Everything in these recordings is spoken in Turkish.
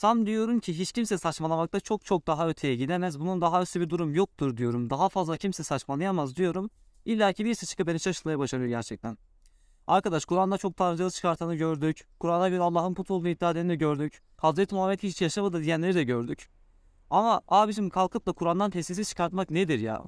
Tam diyorum ki hiç kimse saçmalamakta çok çok daha öteye gidemez. Bunun daha üstü bir durum yoktur diyorum. Daha fazla kimse saçmalayamaz diyorum. İlla ki birisi çıkıp beni şaşırtmaya başarıyor gerçekten. Arkadaş Kur'an'da çok tanrıcılık çıkartanı gördük. Kur'an'a bir Allah'ın put olduğunu iddia edeni de gördük. Hazreti Muhammed hiç yaşamadı diyenleri de gördük. Ama abicim kalkıp da Kur'an'dan tesisi çıkartmak nedir ya?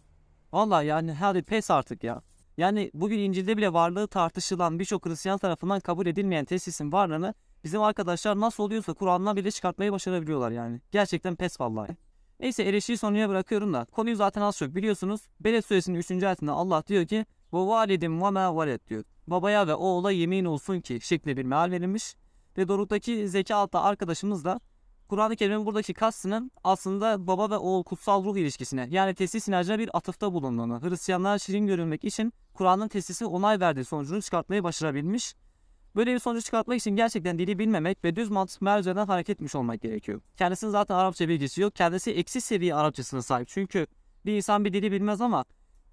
Vallahi yani hadi pes artık ya. Yani bugün İncil'de bile varlığı tartışılan birçok Hristiyan tarafından kabul edilmeyen tesisin varlığını bizim arkadaşlar nasıl oluyorsa Kur'an'dan bile çıkartmayı başarabiliyorlar yani. Gerçekten pes vallahi. Neyse eleştiri sonuya bırakıyorum da konuyu zaten az çok biliyorsunuz. Beled suresinin 3. ayetinde Allah diyor ki ve validim ve ma valet diyor. Babaya ve oğula yemin olsun ki şeklinde bir meal verilmiş. Ve Doruk'taki Zeki adlı arkadaşımız da Kur'an-ı Kerim'in buradaki kastının aslında baba ve oğul kutsal ruh ilişkisine yani tesis inancına bir atıfta bulunduğunu, Hristiyanlığa şirin görünmek için Kur'an'ın tesisi onay verdiği sonucunu çıkartmayı başarabilmiş. Böyle bir sonucu çıkartmak için gerçekten dili bilmemek ve düz mantık merceden hareket etmiş olmak gerekiyor. Kendisinin zaten Arapça bilgisi yok. Kendisi eksi seviye Arapçasına sahip. Çünkü bir insan bir dili bilmez ama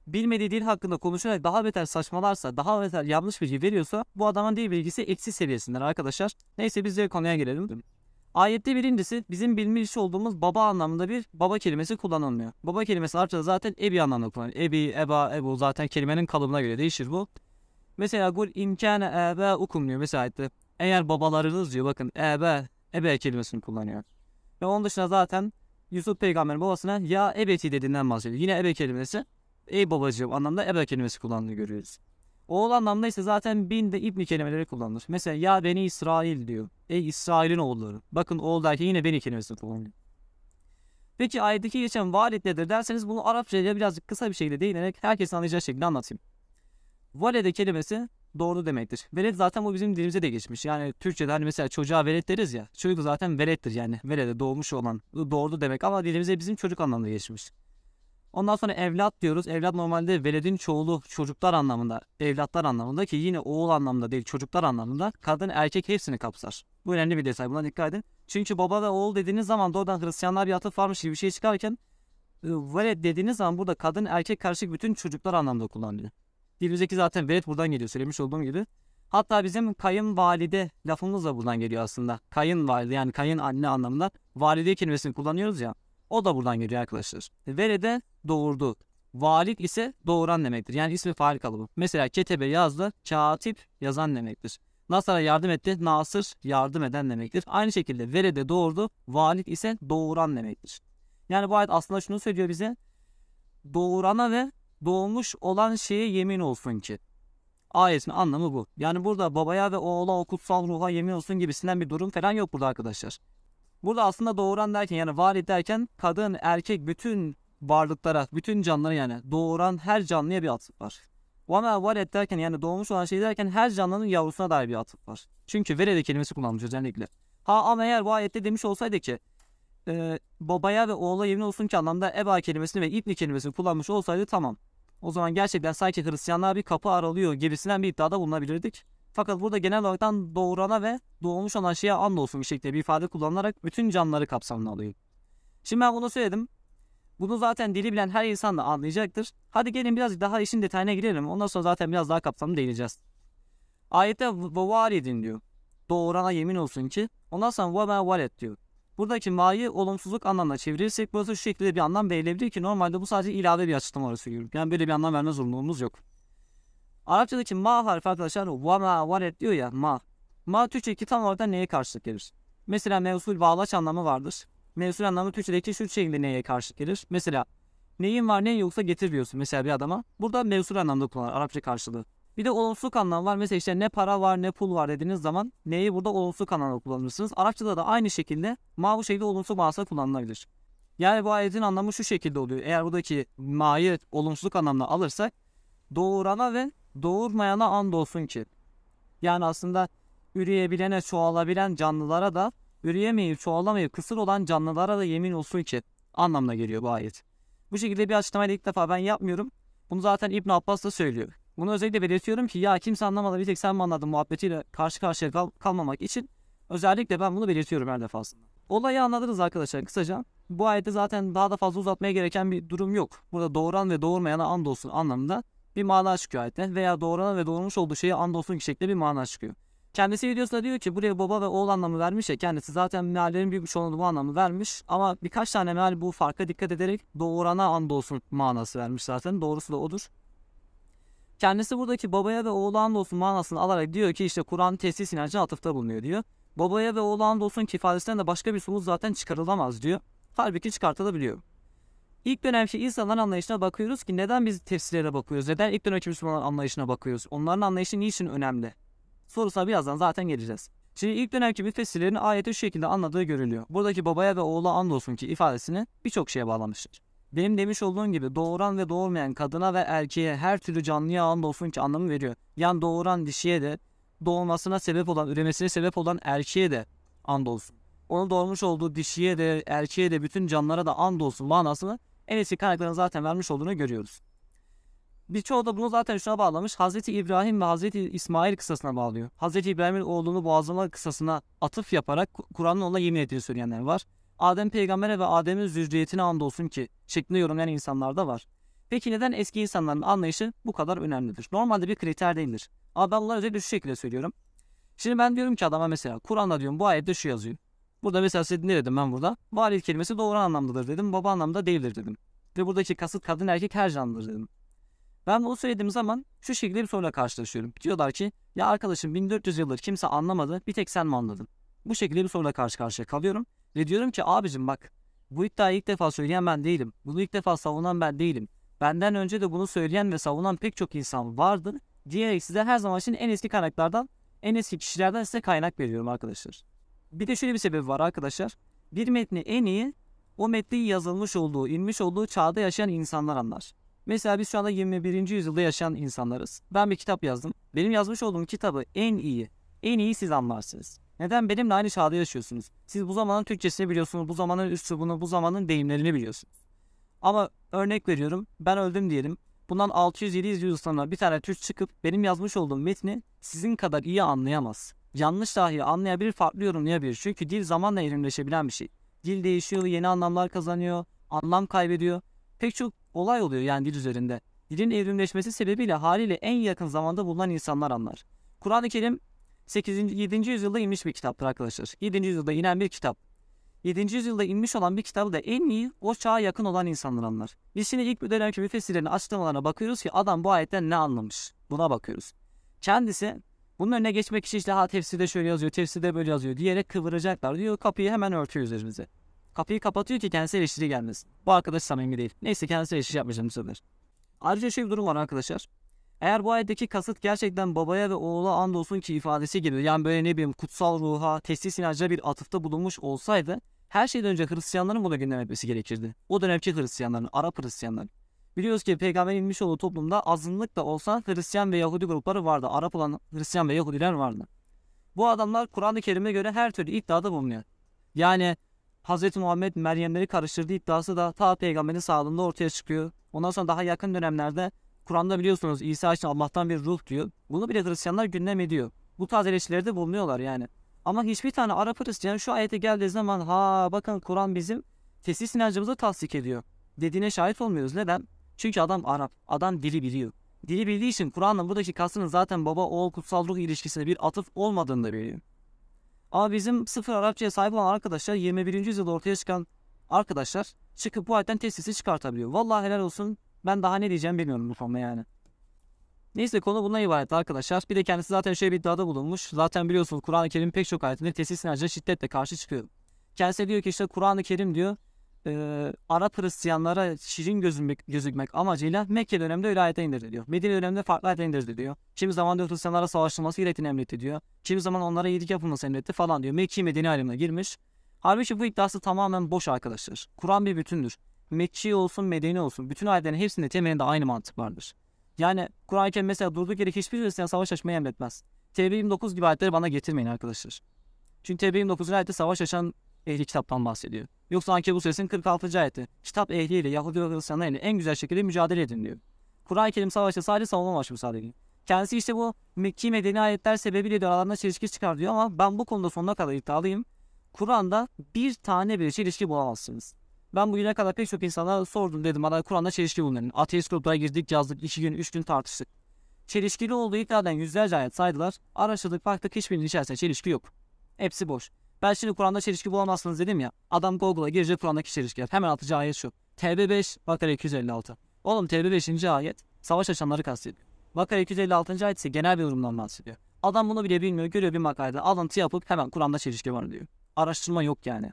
bilmediği dil hakkında konuşarak daha beter saçmalarsa, daha beter yanlış bilgi veriyorsa bu adamın dil bilgisi eksi seviyesinden arkadaşlar. Neyse biz de konuya gelelim. Ayette birincisi bizim bilmiş olduğumuz baba anlamında bir baba kelimesi kullanılmıyor. Baba kelimesi Arapçada zaten ebi anlamında kullanılıyor. Ebi, eba, ebu zaten kelimenin kalıbına göre değişir bu. Mesela gul imkâne ebe ukum diyor mesela ayette. Eğer babalarınız diyor bakın ebe, ebe kelimesini kullanıyor. Ve onun dışında zaten Yusuf peygamberin babasına ya ebeti dediğinden bahsediyor. Yine ebe kelimesi ey babacığım anlamda ebe kelimesi kullandığını görüyoruz. Oğul anlamda ise zaten bin ve ibni kelimeleri kullanılır. Mesela ya beni İsrail diyor. Ey İsrail'in oğulları. Bakın oğul derken yine beni kelimesini kullanıyor. Peki ayetteki geçen valit nedir derseniz bunu Arapçaya birazcık kısa bir şekilde değinerek herkesin anlayacağı şekilde anlatayım. Valede kelimesi doğru demektir. Velet zaten bu bizim dilimize de geçmiş. Yani Türkçe'de hani mesela çocuğa velet deriz ya. Çocuk zaten velettir yani. Velede doğmuş olan doğurdu demek ama dilimize bizim çocuk anlamında geçmiş. Ondan sonra evlat diyoruz. Evlat normalde veledin çoğulu çocuklar anlamında, evlatlar anlamında ki yine oğul anlamında değil çocuklar anlamında kadın erkek hepsini kapsar. Bu önemli bir detay. Buna dikkat edin. Çünkü baba ve oğul dediğiniz zaman doğrudan Hristiyanlar bir atıf varmış gibi bir şey çıkarken veled dediğiniz zaman burada kadın erkek karışık bütün çocuklar anlamda kullanılıyor. Dilimizdeki zaten velet buradan geliyor söylemiş olduğum gibi. Hatta bizim kayınvalide lafımız da buradan geliyor aslında. Kayınvalide yani kayın anne anlamında valide kelimesini kullanıyoruz ya. O da buradan geliyor arkadaşlar. Velede doğurdu. Valid ise doğuran demektir. Yani ismi fail kalıbı. Mesela ketebe yazdı, katip yazan demektir. Nasır'a yardım etti, nasır yardım eden demektir. Aynı şekilde velede doğurdu, valid ise doğuran demektir. Yani bu ayet aslında şunu söylüyor bize. Doğurana ve doğmuş olan şeye yemin olsun ki. Ayetin anlamı bu. Yani burada babaya ve oğula o kutsal ruha yemin olsun gibisinden bir durum falan yok burada arkadaşlar. Burada aslında doğuran derken yani valid derken kadın, erkek bütün varlıklara, bütün canlılara yani doğuran her canlıya bir atıf var. Vama valet derken yani doğmuş olan şey derken her canlının yavrusuna dair bir atıf var. Çünkü verede kelimesi kullanmış özellikle. Ha ama eğer bu ayette demiş olsaydı ki e, babaya ve oğula yemin olsun ki anlamda eba kelimesini ve ibni kelimesini kullanmış olsaydı tamam. O zaman gerçekten sanki Hristiyanlar bir kapı aralıyor gibisinden bir iddiada bulunabilirdik. Fakat burada genel olarak doğurana ve doğmuş olan şeye andolsun bir şekilde bir ifade kullanılarak bütün canlıları kapsamına alıyor. Şimdi ben bunu söyledim. Bunu zaten dili bilen her insan da anlayacaktır. Hadi gelin biraz daha işin detayına girelim. Ondan sonra zaten biraz daha kapsamlı değineceğiz. Ayette edin diyor. Doğurana yemin olsun ki. Ondan sonra ve valet diyor. Buradaki ma'yı olumsuzluk anlamına çevirirsek burası şu şekilde bir anlam verilebilir ki normalde bu sadece ilave bir açıklama olarak söylüyorum. Yani böyle bir anlam verme zorunluluğumuz yok. Arapçadaki ma harfi arkadaşlar ma varet diyor ya ma. Ma Türkçedeki tam olarak neye karşılık gelir? Mesela mevsul bağlaç anlamı vardır. Mevsul anlamı Türkçedeki şu şekilde neye karşılık gelir? Mesela neyin var neyin yoksa getir diyorsun mesela bir adama. Burada mevsul anlamda kullanılır Arapça karşılığı. Bir de olumsuzluk anlamı var. Mesela işte ne para var ne pul var dediğiniz zaman neyi burada olumsuzluk anlamda kullanırsınız. Arapçada da aynı şekilde ma bu şekilde olumsuz manasında kullanılabilir. Yani bu ayetin anlamı şu şekilde oluyor. Eğer buradaki ma'yı olumsuzluk anlamına alırsak doğurana ve doğurmayana and olsun ki. Yani aslında üreyebilene, çoğalabilen canlılara da üreyemeyip, çoğalamayıp kısır olan canlılara da yemin olsun ki anlamına geliyor bu ayet. Bu şekilde bir açıklamayı ilk defa ben yapmıyorum. Bunu zaten İbn Abbas da söylüyor. Bunu özellikle belirtiyorum ki ya kimse anlamadı bir tek sen mi anladın muhabbetiyle karşı karşıya kal kalmamak için özellikle ben bunu belirtiyorum her defasında. Olayı anladınız arkadaşlar kısaca. Bu ayette zaten daha da fazla uzatmaya gereken bir durum yok. Burada doğuran ve doğurmayana and olsun anlamında bir mana çıkıyor ayetten veya doğurana ve doğurmuş olduğu şeye andolsun şeklinde bir mana çıkıyor. Kendisi videosunda diyor ki buraya baba ve oğul anlamı vermiş ya kendisi zaten meallerin büyük bir çoğunluğu bu anlamı vermiş ama birkaç tane meal bu farka dikkat ederek doğurana andolsun manası vermiş zaten doğrusu da odur. Kendisi buradaki babaya ve oğula andolsun manasını alarak diyor ki işte Kur'an tesis inancına atıfta bulunuyor diyor. Babaya ve oğula andolsun ki ifadesinden de başka bir somut zaten çıkarılamaz diyor. Halbuki çıkartılabiliyor. İlk dönemki insanların anlayışına bakıyoruz ki neden biz tefsirlere bakıyoruz? Neden ilk dönemki Müslümanların anlayışına bakıyoruz? Onların anlayışı niçin önemli? Sorusuna birazdan zaten geleceğiz. Şimdi ilk dönemki müfessirlerin ayeti şu şekilde anladığı görülüyor. Buradaki babaya ve oğula andolsun ki ifadesini birçok şeye bağlamıştır. Benim demiş olduğum gibi doğuran ve doğurmayan kadına ve erkeğe her türlü canlıya andolsun ki anlamı veriyor. Yani doğuran dişiye de doğmasına sebep olan, üremesine sebep olan erkeğe de andolsun. Onu doğurmuş olduğu dişiye de erkeğe de bütün canlılara da andolsun manasını en eski kaynakların zaten vermiş olduğunu görüyoruz. Birçoğu da bunu zaten şuna bağlamış. Hazreti İbrahim ve Hazreti İsmail kıssasına bağlıyor. Hazreti İbrahim'in oğlunu boğazlama kıssasına atıf yaparak Kur'an'ın ona yemin ettiğini söyleyenler var. Adem peygambere ve Adem'in zürriyetine andolsun ki şeklinde yorumlayan insanlar da var. Peki neden eski insanların anlayışı bu kadar önemlidir? Normalde bir kriter değildir. Ama ben bunları özellikle şu şekilde söylüyorum. Şimdi ben diyorum ki adama mesela Kur'an'da diyorum bu ayette şu yazıyor. Burada mesela size ne dedim ben burada? Valid kelimesi doğru anlamdadır dedim. Baba anlamda değildir dedim. Ve buradaki kasıt kadın erkek her canlıdır dedim. Ben bunu söylediğim zaman şu şekilde bir soruyla karşılaşıyorum. Diyorlar ki ya arkadaşım 1400 yıldır kimse anlamadı bir tek sen mi anladın? Bu şekilde bir soruyla karşı karşıya kalıyorum. Ve diyorum ki abicim bak bu iddiayı ilk defa söyleyen ben değilim. Bunu ilk defa savunan ben değilim. Benden önce de bunu söyleyen ve savunan pek çok insan vardır. Diyerek size her zaman için en eski kaynaklardan, en eski kişilerden size kaynak veriyorum arkadaşlar. Bir de şöyle bir sebebi var arkadaşlar. Bir metni en iyi o metnin yazılmış olduğu, inmiş olduğu çağda yaşayan insanlar anlar. Mesela biz şu anda 21. yüzyılda yaşayan insanlarız. Ben bir kitap yazdım. Benim yazmış olduğum kitabı en iyi, en iyi siz anlarsınız. Neden? Benimle aynı çağda yaşıyorsunuz. Siz bu zamanın Türkçesini biliyorsunuz, bu zamanın üslubunu, bu zamanın deyimlerini biliyorsunuz. Ama örnek veriyorum, ben öldüm diyelim. Bundan 600-700 yıl sonra bir tane Türk çıkıp benim yazmış olduğum metni sizin kadar iyi anlayamaz. Yanlış dahi anlayabilir, farklı yorumlayabilir. Çünkü dil zamanla evrimleşebilen bir şey. Dil değişiyor, yeni anlamlar kazanıyor, anlam kaybediyor. Pek çok olay oluyor yani dil üzerinde. Dilin evrimleşmesi sebebiyle haliyle en yakın zamanda bulunan insanlar anlar. Kur'an-ı Kerim 8. 7. yüzyılda inmiş bir kitaptır arkadaşlar. 7. yüzyılda inen bir kitap. 7. yüzyılda inmiş olan bir kitabı da en iyi o çağa yakın olan insanlar anlar. Biz şimdi ilk bir dönemki müfessirlerin açıklamalarına bakıyoruz ki adam bu ayetten ne anlamış? Buna bakıyoruz. Kendisi bunun önüne geçmek için işte ha tefsirde şöyle yazıyor, tefsirde böyle yazıyor diyerek kıvıracaklar diyor. Kapıyı hemen örtüyor üzerimize. Kapıyı kapatıyor ki kendisi eleştiri gelmesin. Bu arkadaş samimi değil. Neyse kendisi eleştiri yapmayacağım bu sefer. Ayrıca şöyle bir durum var arkadaşlar. Eğer bu ayetteki kasıt gerçekten babaya ve oğula andolsun ki ifadesi gibi yani böyle ne bileyim kutsal ruha, teslis inancına bir atıfta bulunmuş olsaydı her şeyden önce Hristiyanların bunu gündem etmesi gerekirdi. O dönemki Hristiyanların, Arap Hristiyanlar. Biliyoruz ki peygamber inmiş olduğu toplumda azınlık da olsa Hristiyan ve Yahudi grupları vardı. Arap olan Hristiyan ve Yahudiler vardı. Bu adamlar Kur'an-ı Kerim'e göre her türlü iddiada bulunuyor. Yani Hz. Muhammed Meryemleri karıştırdığı iddiası da ta peygamberin sağlığında ortaya çıkıyor. Ondan sonra daha yakın dönemlerde Kur'an'da biliyorsunuz İsa için Allah'tan bir ruh diyor. Bunu bile Hristiyanlar gündem ediyor. Bu tarz eleştirilerde bulunuyorlar yani. Ama hiçbir tane Arap Hristiyan şu ayete geldiği zaman ha bakın Kur'an bizim tesis inancımızı tasdik ediyor. Dediğine şahit olmuyoruz. Neden? Çünkü adam Arap. Adam dili biliyor. Dili bildiği için Kur'an'ın buradaki kastının zaten baba oğul kutsal ruh ilişkisine bir atıf olmadığını da biliyor. Ama bizim sıfır Arapçaya sahip olan arkadaşlar 21. yüzyılda ortaya çıkan arkadaşlar çıkıp bu ayetten tesisi çıkartabiliyor. Vallahi helal olsun. Ben daha ne diyeceğim bilmiyorum bu konuda yani. Neyse konu bundan ibaret arkadaşlar. Bir de kendisi zaten şöyle bir iddiada bulunmuş. Zaten biliyorsunuz Kur'an-ı Kerim pek çok ayetinde tesis inancına şiddetle karşı çıkıyor. Kendisi diyor ki işte Kur'an-ı Kerim diyor e, Arap Hristiyanlara şirin gözükmek, gözükmek amacıyla Mekke döneminde öyle ayete indirdi diyor. Medine döneminde farklı ayete indirdi diyor. Kimi zaman diyor Hristiyanlara savaşılması gerektiğini emretti diyor. Kimi zaman onlara iyilik yapılması emretti falan diyor. Mekki Medine alemine girmiş. Halbuki bu iddiası tamamen boş arkadaşlar. Kur'an bir bütündür. Mekki olsun, Medeni olsun. Bütün ayetlerin hepsinde temelinde aynı mantık vardır. Yani Kur'an-ı Kerim mesela durduk yere hiçbir Hristiyan savaş açmayı emretmez. TB 29 gibi ayetleri bana getirmeyin arkadaşlar. Çünkü TB 29 ayette savaş açan ehli kitaptan bahsediyor. Yoksa Ankebut suresinin 46. ayeti. Kitap ehliyle Yahudi ve Hristiyanlarla en güzel şekilde mücadele edin diyor. Kur'an-ı Kerim savaşta sadece savunma amaçlı müsaade ediyor. Kendisi işte bu Mekki Medeni ayetler sebebiyle diyor aralarında çelişki çıkar diyor ama ben bu konuda sonuna kadar iddialıyım. Kur'an'da bir tane bir çelişki bulamazsınız. Ben bugüne kadar pek çok insana sordum dedim. Bana Kur'an'da çelişki bulunur. Ateist gruplara girdik yazdık. iki gün, üç gün tartıştık. Çelişkili olduğu iddiadan yüzlerce ayet saydılar. Araştırdık baktık hiçbirinin içerisinde çelişki yok. Hepsi boş. Ben şimdi Kur'an'da çelişki bulamazsınız dedim ya. Adam Google'a girecek Kur'an'daki çelişkiler. Hemen atacağı ayet şu. TB 5 Bakara 256. Oğlum TB 5. ayet savaş açanları kastediyor. Bakara 256. ayet ise genel bir yorumdan bahsediyor. Adam bunu bile bilmiyor. Görüyor bir makalede alıntı yapıp hemen Kur'an'da çelişki var diyor. Araştırma yok yani.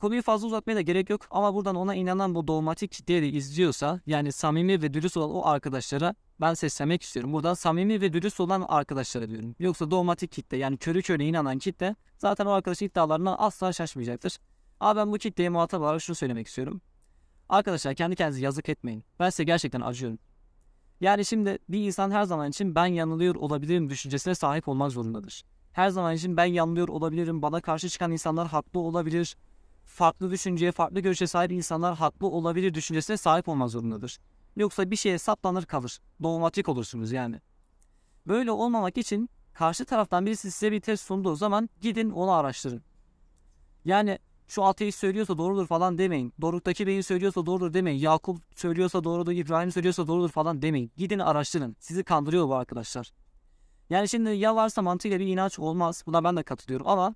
Konuyu fazla uzatmaya da gerek yok ama buradan ona inanan bu dogmatik kitleyi izliyorsa yani samimi ve dürüst olan o arkadaşlara ben seslenmek istiyorum. Buradan samimi ve dürüst olan arkadaşlara diyorum. Yoksa dogmatik kitle yani körü körü inanan kitle zaten o arkadaşın iddialarından asla şaşmayacaktır. Ama ben bu kitleye muhatap olarak şunu söylemek istiyorum. Arkadaşlar kendi kendinize yazık etmeyin. Ben size gerçekten acıyorum. Yani şimdi bir insan her zaman için ben yanılıyor olabilirim düşüncesine sahip olmak zorundadır. Her zaman için ben yanılıyor olabilirim. Bana karşı çıkan insanlar haklı olabilir. Farklı düşünceye, farklı görüşe sahip insanlar haklı olabilir düşüncesine sahip olmak zorundadır. Yoksa bir şeye saplanır kalır. Dogmatik olursunuz yani. Böyle olmamak için karşı taraftan birisi size bir test sunduğu zaman gidin onu araştırın. Yani şu ateist söylüyorsa doğrudur falan demeyin. Doruktaki beyin söylüyorsa doğrudur demeyin. Yakup söylüyorsa doğrudur, İbrahim söylüyorsa doğrudur falan demeyin. Gidin araştırın. Sizi kandırıyor bu arkadaşlar. Yani şimdi ya varsa mantığıyla bir inanç olmaz. Buna ben de katılıyorum ama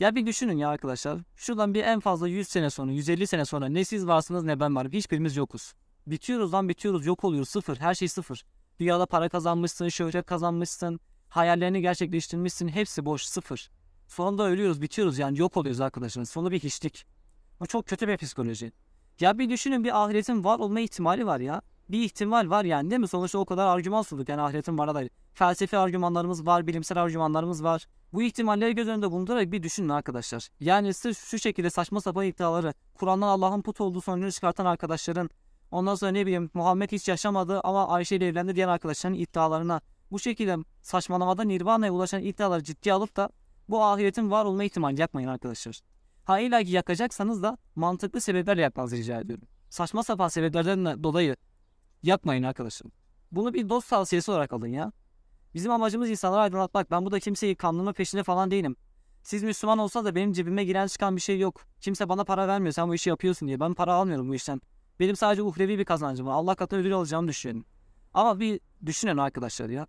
ya bir düşünün ya arkadaşlar. Şuradan bir en fazla 100 sene sonra, 150 sene sonra ne siz varsınız ne ben varım. Hiçbirimiz yokuz. Bitiyoruz lan bitiyoruz. Yok oluyoruz. Sıfır. Her şey sıfır. Dünyada para kazanmışsın, şöhret kazanmışsın. Hayallerini gerçekleştirmişsin. Hepsi boş. Sıfır. Sonunda ölüyoruz, bitiyoruz yani yok oluyoruz arkadaşlar. Sonunda bir hiçlik. Bu çok kötü bir psikoloji. Ya bir düşünün bir ahiretin var olma ihtimali var ya. Bir ihtimal var yani değil mi? Sonuçta o kadar argüman sunduk yani ahiretin var da. Felsefi argümanlarımız var, bilimsel argümanlarımız var. Bu ihtimalleri göz önünde bulundurarak bir düşünün arkadaşlar. Yani sırf şu şekilde saçma sapan iddiaları, Kur'an'dan Allah'ın put olduğu sonucunu çıkartan arkadaşların, ondan sonra ne bileyim Muhammed hiç yaşamadı ama Ayşe ile evlendi diyen arkadaşların iddialarına bu şekilde saçmalamada Nirvana'ya ulaşan iddiaları ciddiye alıp da bu ahiretin var olma ihtimali yapmayın arkadaşlar. Ha illa ki yakacaksanız da mantıklı sebeplerle yakmanızı rica ediyorum. Saçma sapan sebeplerden dolayı yapmayın arkadaşım. Bunu bir dost tavsiyesi olarak alın ya. Bizim amacımız insanları aydınlatmak. Ben burada kimseyi kandırma peşinde falan değilim. Siz Müslüman olsa da benim cebime giren çıkan bir şey yok. Kimse bana para vermiyor sen bu işi yapıyorsun diye. Ben para almıyorum bu işten. Benim sadece uhrevi bir kazancım var. Allah katında ödül alacağımı düşünüyorum. Ama bir düşünün arkadaşlar ya.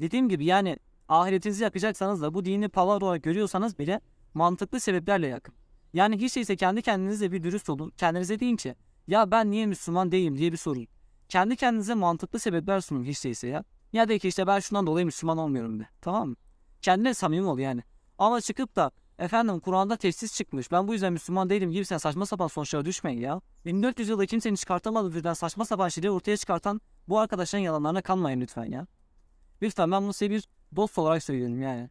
Dediğim gibi yani ahiretinizi yakacaksanız da bu dini palavra olarak görüyorsanız bile mantıklı sebeplerle yakın. Yani hiç değilse kendi kendinize bir dürüst olun. Kendinize deyin ki ya ben niye Müslüman değilim diye bir sorun. Kendi kendinize mantıklı sebepler sunun hiç değilse ya. Ya de ki işte ben şundan dolayı Müslüman olmuyorum de. Tamam mı? Kendine samimi ol yani. Ama çıkıp da efendim Kur'an'da tesis çıkmış. Ben bu yüzden Müslüman değilim gibi sen saçma sapan sonuçlara düşmeyin ya. 1400 yılda kimsenin çıkartamadığı birden saçma sapan şeyleri ortaya çıkartan bu arkadaşların yalanlarına kanmayın lütfen ya. Lütfen ben bunu size bir dost olarak söylüyorum yani.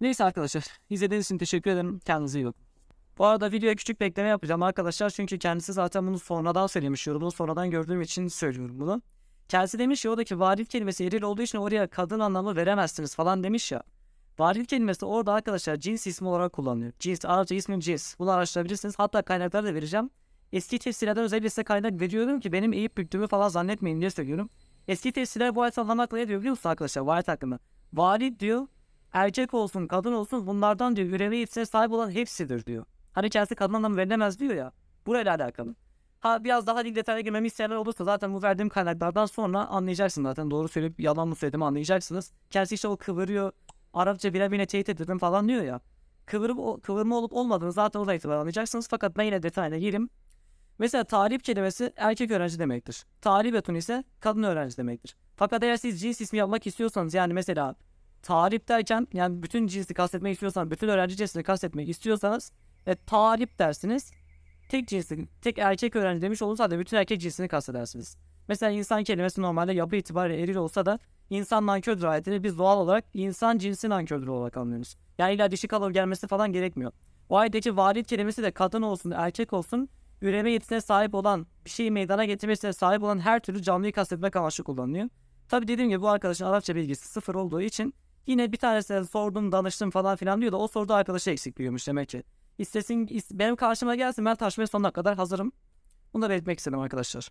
Neyse arkadaşlar. izlediğiniz için teşekkür ederim. Kendinize iyi bakın. Bu arada videoya küçük bir ekleme yapacağım arkadaşlar. Çünkü kendisi zaten bunu sonradan söylemiş yorumunu sonradan gördüğüm için söylüyorum bunu. Kendisi demiş ya oradaki varil kelimesi eril olduğu için oraya kadın anlamı veremezsiniz falan demiş ya. Varil kelimesi orada arkadaşlar cins ismi olarak kullanılıyor. Cins, Arapça ismi cins. Bunu araştırabilirsiniz. Hatta kaynakları da vereceğim. Eski tefsirlerden özellikle size kaynak veriyorum ki benim eğip büktüğümü falan zannetmeyin diye söylüyorum. Eski tefsirler bu ayet anlamakla diyor biliyor musun arkadaşlar? Ayet hakkında. Valid diyor erkek olsun kadın olsun bunlardan diyor üreme yetisine sahip olan hepsidir diyor. Hani kendisi kadın anlamı verilemez diyor ya. Burayla alakalı. Ha biraz daha dil detayına girmemi isteyenler olursa zaten bu verdiğim kaynaklardan sonra anlayacaksınız zaten. Doğru söyleyip yalan mı söylediğimi anlayacaksınız. Kendisi işte o kıvırıyor. Arapça bile bile teyit edildim falan diyor ya. Kıvırıp, kıvırma olup olmadığını zaten orada itibaren anlayacaksınız. Fakat ben yine detayına gireyim. Mesela talip kelimesi erkek öğrenci demektir. Talibetun ise kadın öğrenci demektir. Fakat eğer siz cins ismi yapmak istiyorsanız yani mesela talip derken yani bütün cinsi kastetmek istiyorsanız, bütün öğrenci cinsini kastetmek istiyorsanız e, talip dersiniz. Tek cinsi, tek erkek öğrenci demiş olursa da bütün erkek cinsini kastedersiniz. Mesela insan kelimesi normalde yapı itibariyle eril olsa da insan nankördür ayetini biz doğal olarak insan cinsi nankördür olarak anlıyoruz. Yani illa dişi kalır gelmesi falan gerekmiyor. O ayetteki varid kelimesi de kadın olsun erkek olsun üreme yetisine sahip olan, bir şeyi meydana getirmesine sahip olan her türlü canlıyı kastetmek amaçlı kullanılıyor. Tabi dediğim gibi bu arkadaşın Arapça bilgisi sıfır olduğu için yine bir tanesine sordum, danıştım falan filan diyor da o soruda arkadaşı eksik biliyormuş demek ki. İstesin, benim karşıma gelsin ben tartışmaya sonuna kadar hazırım. Bunu da belirtmek istedim arkadaşlar.